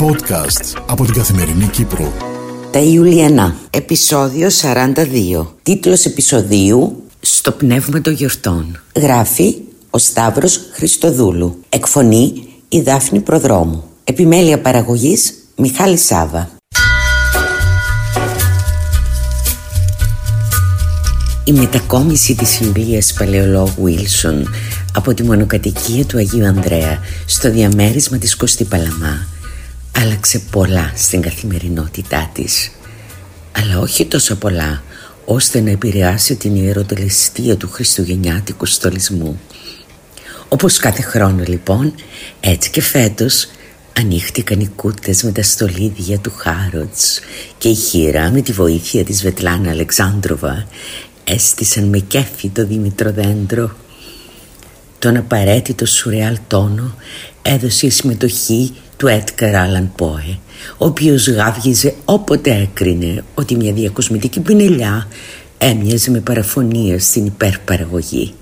Podcast από την Καθημερινή Κύπρο. Τα Ιουλιανά, επεισόδιο 42. Τίτλος επεισοδίου «Στο πνεύμα των γιορτών». Γράφει ο Σταύρος Χριστοδούλου. Εκφωνεί η Δάφνη Προδρόμου. Επιμέλεια παραγωγής Μιχάλη Σάβα. Η μετακόμιση της συμβίας παλαιολόγου Βίλσον από τη μονοκατοικία του Αγίου Ανδρέα στο διαμέρισμα της Κωστή Παλαμά άλλαξε πολλά στην καθημερινότητά της αλλά όχι τόσο πολλά ώστε να επηρεάσει την ιεροτελεστία του χριστουγεννιάτικου στολισμού. Όπως κάθε χρόνο λοιπόν, έτσι και φέτος ανοίχτηκαν οι κούτες με τα στολίδια του Χάροτς και η χείρα με τη βοήθεια της Βετλάνα Αλεξάνδροβα έστησαν με κέφι το Δήμητρο δέντρο. Τον απαραίτητο σουρεάλ τόνο έδωσε η συμμετοχή του Έτκαρ Άλαν Πόε, ο οποίος γάβγιζε όποτε έκρινε ότι μια διακοσμητική πινελιά έμοιαζε με παραφωνία στην υπερπαραγωγή.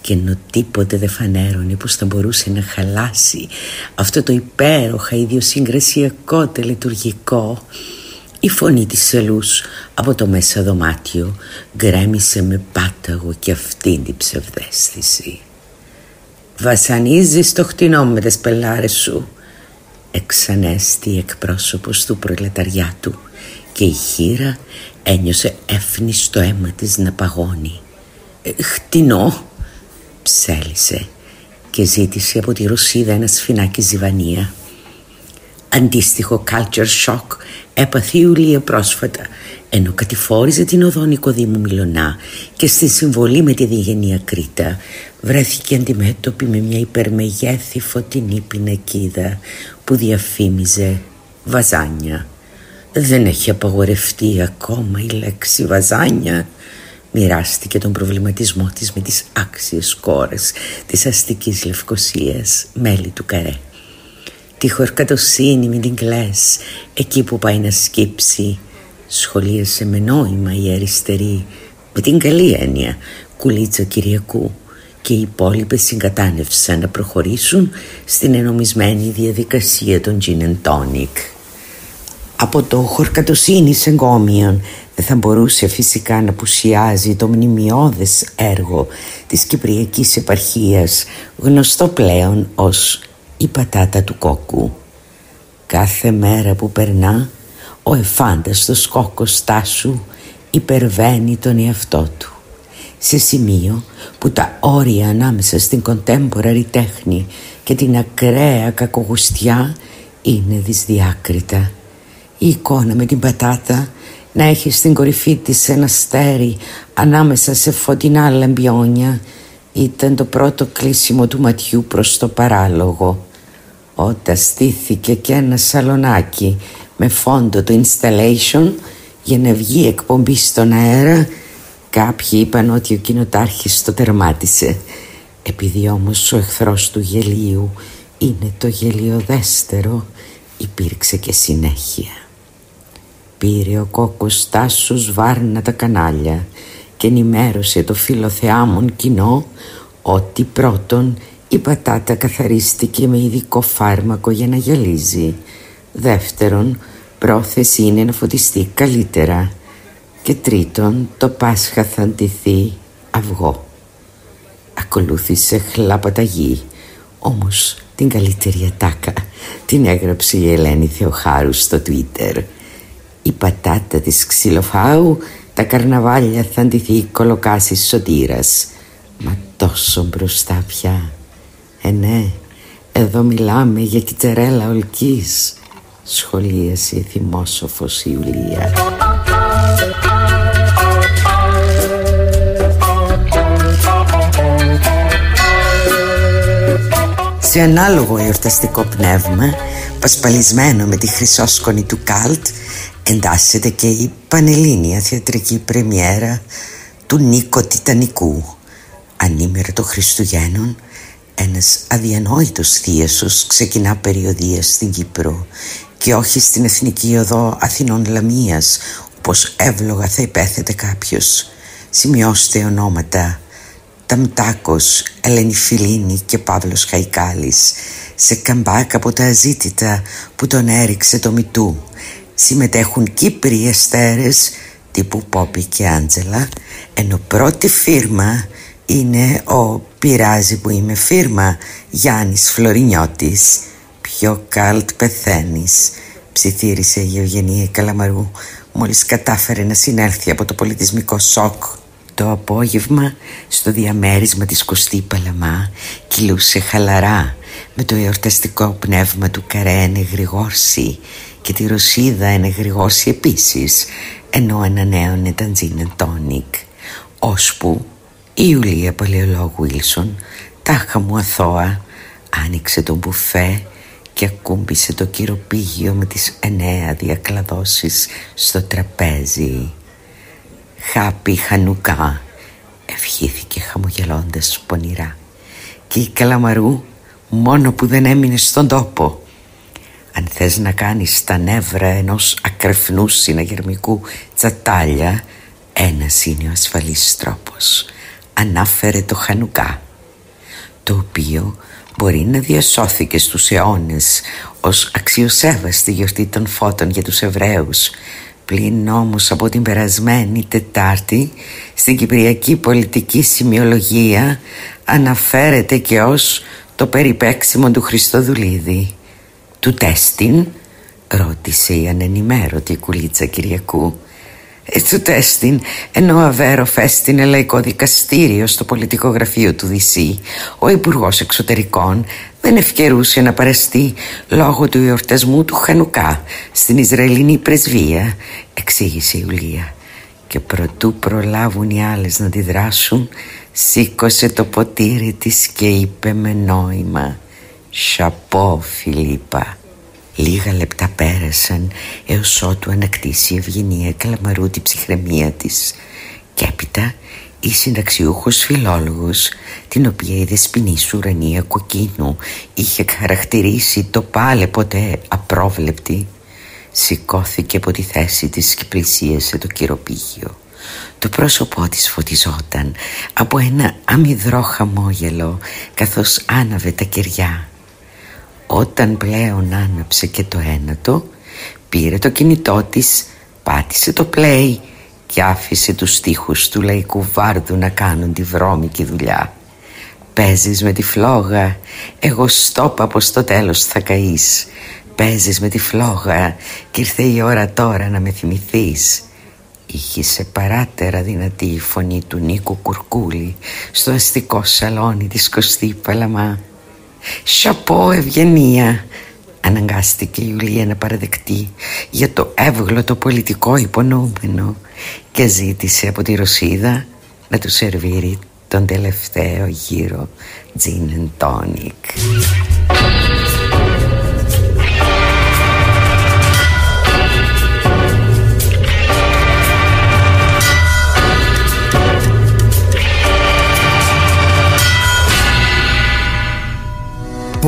Και ενώ τίποτε δεν φανέρωνε πως θα μπορούσε να χαλάσει αυτό το υπέροχα ιδιοσυγκρασιακό τελετουργικό η φωνή της Σελούς από το μέσα δωμάτιο γκρέμισε με πάταγο και αυτήν την ψευδέστηση. «Βασανίζεις το χτινό με τις πελάρες σου», εξανέστη εκπρόσωπος του προλεταριάτου και η χείρα ένιωσε έφνη στο αίμα της να παγώνει. «Ε, «Χτινό», ψέλισε και ζήτησε από τη Ρωσίδα ένα σφινάκι ζιβανία. Αντίστοιχο culture shock έπαθε η Ιουλία πρόσφατα ενώ κατηφόριζε την οδό Νικοδήμου Μιλονά και στη συμβολή με τη διγενεία Κρήτα βρέθηκε αντιμέτωπη με μια υπερμεγέθη φωτεινή πινακίδα που διαφήμιζε βαζάνια. Δεν έχει απαγορευτεί ακόμα η λέξη βαζάνια μοιράστηκε τον προβληματισμό της με τις άξιες κόρες της αστικής Λευκοσίας, μέλη του Καρέ τη χορκατοσύνη μην την κλαις. Εκεί που πάει να σκύψει σχολίασε με νόημα η αριστερή. Με την καλή έννοια κουλίτσα Κυριακού. Και οι υπόλοιπε συγκατάνευσαν να προχωρήσουν στην ενομισμένη διαδικασία των gin and tonic. Από το χορκατοσύνη εγκόμιον δεν θα μπορούσε φυσικά να πουσιάζει το μνημειώδες έργο της Κυπριακής επαρχίας γνωστό πλέον ως η πατάτα του κόκκου. Κάθε μέρα που περνά ο εφάνταστος κόκκος τάσου υπερβαίνει τον εαυτό του σε σημείο που τα όρια ανάμεσα στην contemporary τέχνη και την ακραία κακογουστιά είναι δυσδιάκριτα. Η εικόνα με την πατάτα να έχει στην κορυφή της ένα στέρι ανάμεσα σε φωτεινά λαμπιόνια ήταν το πρώτο κλείσιμο του ματιού προς το παράλογο όταν στήθηκε και ένα σαλονάκι με φόντο το installation για να βγει εκπομπή στον αέρα κάποιοι είπαν ότι ο κοινοτάρχης το τερμάτισε. Επειδή όμως ο εχθρός του γελίου είναι το γελιοδέστερο υπήρξε και συνέχεια. Πήρε ο κόκκος τάσους βάρνα τα κανάλια και ενημέρωσε το φιλοθεάμον κοινό ότι πρώτον η πατάτα καθαρίστηκε με ειδικό φάρμακο για να γυαλίζει. Δεύτερον, πρόθεση είναι να φωτιστεί καλύτερα. Και τρίτον, το Πάσχα θα αντιθεί αυγό. Ακολούθησε χλαπαταγή, όμως την καλύτερη ατάκα την έγραψε η Ελένη Θεοχάρου στο Twitter. Η πατάτα της ξυλοφάου, τα καρναβάλια θα αντιθεί κολοκάσει σωτήρας. Μα τόσο μπροστά πια. Ε ναι, εδώ μιλάμε για κιτσερέλα ολκής Σχολίασε η θυμόσοφος Ιουλία. Σε ανάλογο εορταστικό πνεύμα Πασπαλισμένο με τη χρυσόσκονη του Καλτ Εντάσσεται και η πανελλήνια θεατρική πρεμιέρα Του Νίκο Τιτανικού. Ανήμερο των Χριστουγέννων ένας αδιανόητος θίασος ξεκινά περιοδία στην Κύπρο και όχι στην Εθνική Οδό Αθηνών Λαμίας όπως εύλογα θα υπέθετε κάποιος. Σημειώστε ονόματα Ταμτάκος, Ελένη Φιλίνη και Παύλος Χαϊκάλης σε καμπάκ από τα αζήτητα που τον έριξε το μητού. Συμμετέχουν Κύπροι εστέρες τύπου Πόπη και Άντζελα ενώ πρώτη φύρμα είναι ο «Πειράζει που είμαι. Φύρμα» Γιάννης Φλωρινιώτης. «Πιο καλτ πεθαίνεις» ψιθύρισε η Ευγενία Καλαμαρού μόλις κατάφερε να συνέλθει από το πολιτισμικό σοκ το απόγευμα στο διαμέρισμα της Κωστή Παλαμά κυλούσε χαλαρά με το εορταστικό πνεύμα του Καρέ Γρηγόρση και τη Ρωσίδα Γρηγόρση επίσης ενώ ανανέωνε τα τζιν τόνικ ώσπου η Ιουλία Παλαιολόγου Βίλσον τάχα μου αθώα άνοιξε το μπουφέ και ακούμπησε το κυροπήγιο με τις εννέα διακλαδώσεις στο τραπέζι. «Χάπι Χανουκά», ευχήθηκε χαμογελώντας πονηρά. Και η Καλαμαρού μόνο που δεν έμεινε στον τόπο. Αν θες να κάνεις τα νεύρα ενός ακρεφνού συναγερμικού τσατάλια, ένας είναι ο ασφαλής τρόπος. Ανάφερε το Χανουκά, το οποίο μπορεί να διασώθηκε στους αιώνες ως αξιοσέβαστη γιορτή των φώτων για τους Εβραίους πλην όμως από την περασμένη Τετάρτη στην Κυπριακή πολιτική σημειολογία αναφέρεται και ως το περιπέξιμο του Χριστοδουλίδη. Του τέστην ρώτησε η ανενημέρωτη κουλίτσα Κυριακού του τέστην ενώ Αβέρο φέστηνε λαϊκό δικαστήριο στο πολιτικό γραφείο του Δυσί ο υπουργός Εξωτερικών δεν ευκαιρούσε να παραστεί λόγω του εορτασμού του Χανουκά στην Ισραηλινή πρεσβεία εξήγησε η Ιουλία. Και προτού προλάβουν οι άλλες να αντιδράσουν σήκωσε το ποτήρι της και είπε με νόημα «Σαπό Φιλίππα» Λίγα λεπτά πέρασαν έως ότου ανακτήσει η Ευγενία Καλαμαρού την ψυχραιμία της. Και έπειτα η συνταξιούχος φιλόλογος την οποία η δεσποινή σου ουρανία κοκκίνου είχε χαρακτηρίσει το πάλε ποτέ απρόβλεπτη σηκώθηκε από τη θέση της και πλησίασε το κυροπήγιο το πρόσωπό της φωτιζόταν από ένα αμυδρό χαμόγελο καθώς άναβε τα κεριά όταν πλέον άναψε και το ένατο Πήρε το κινητό της Πάτησε το play Και άφησε τους στίχους του λαϊκού βάρδου Να κάνουν τη βρώμικη δουλειά. Παίζεις με τη φλόγα Εγώ στόπα πως το τέλος θα καείς. Παίζεις με τη φλόγα Κι ήρθε η ώρα τώρα να με θυμηθείς Είχε σε παράτερα δυνατή η φωνή του Νίκου Κουρκούλη Στο αστικό σαλόνι της Κωστή Παλαμά «Σαπό ευγενία» αναγκάστηκε η Ιουλία να παραδεκτεί για το εύγλωτο πολιτικό υπονοούμενο και ζήτησε από τη Ρωσίδα να του σερβίρει τον τελευταίο γύρο gin and tonic.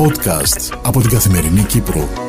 Podcast από την Καθημερινή Κύπρο.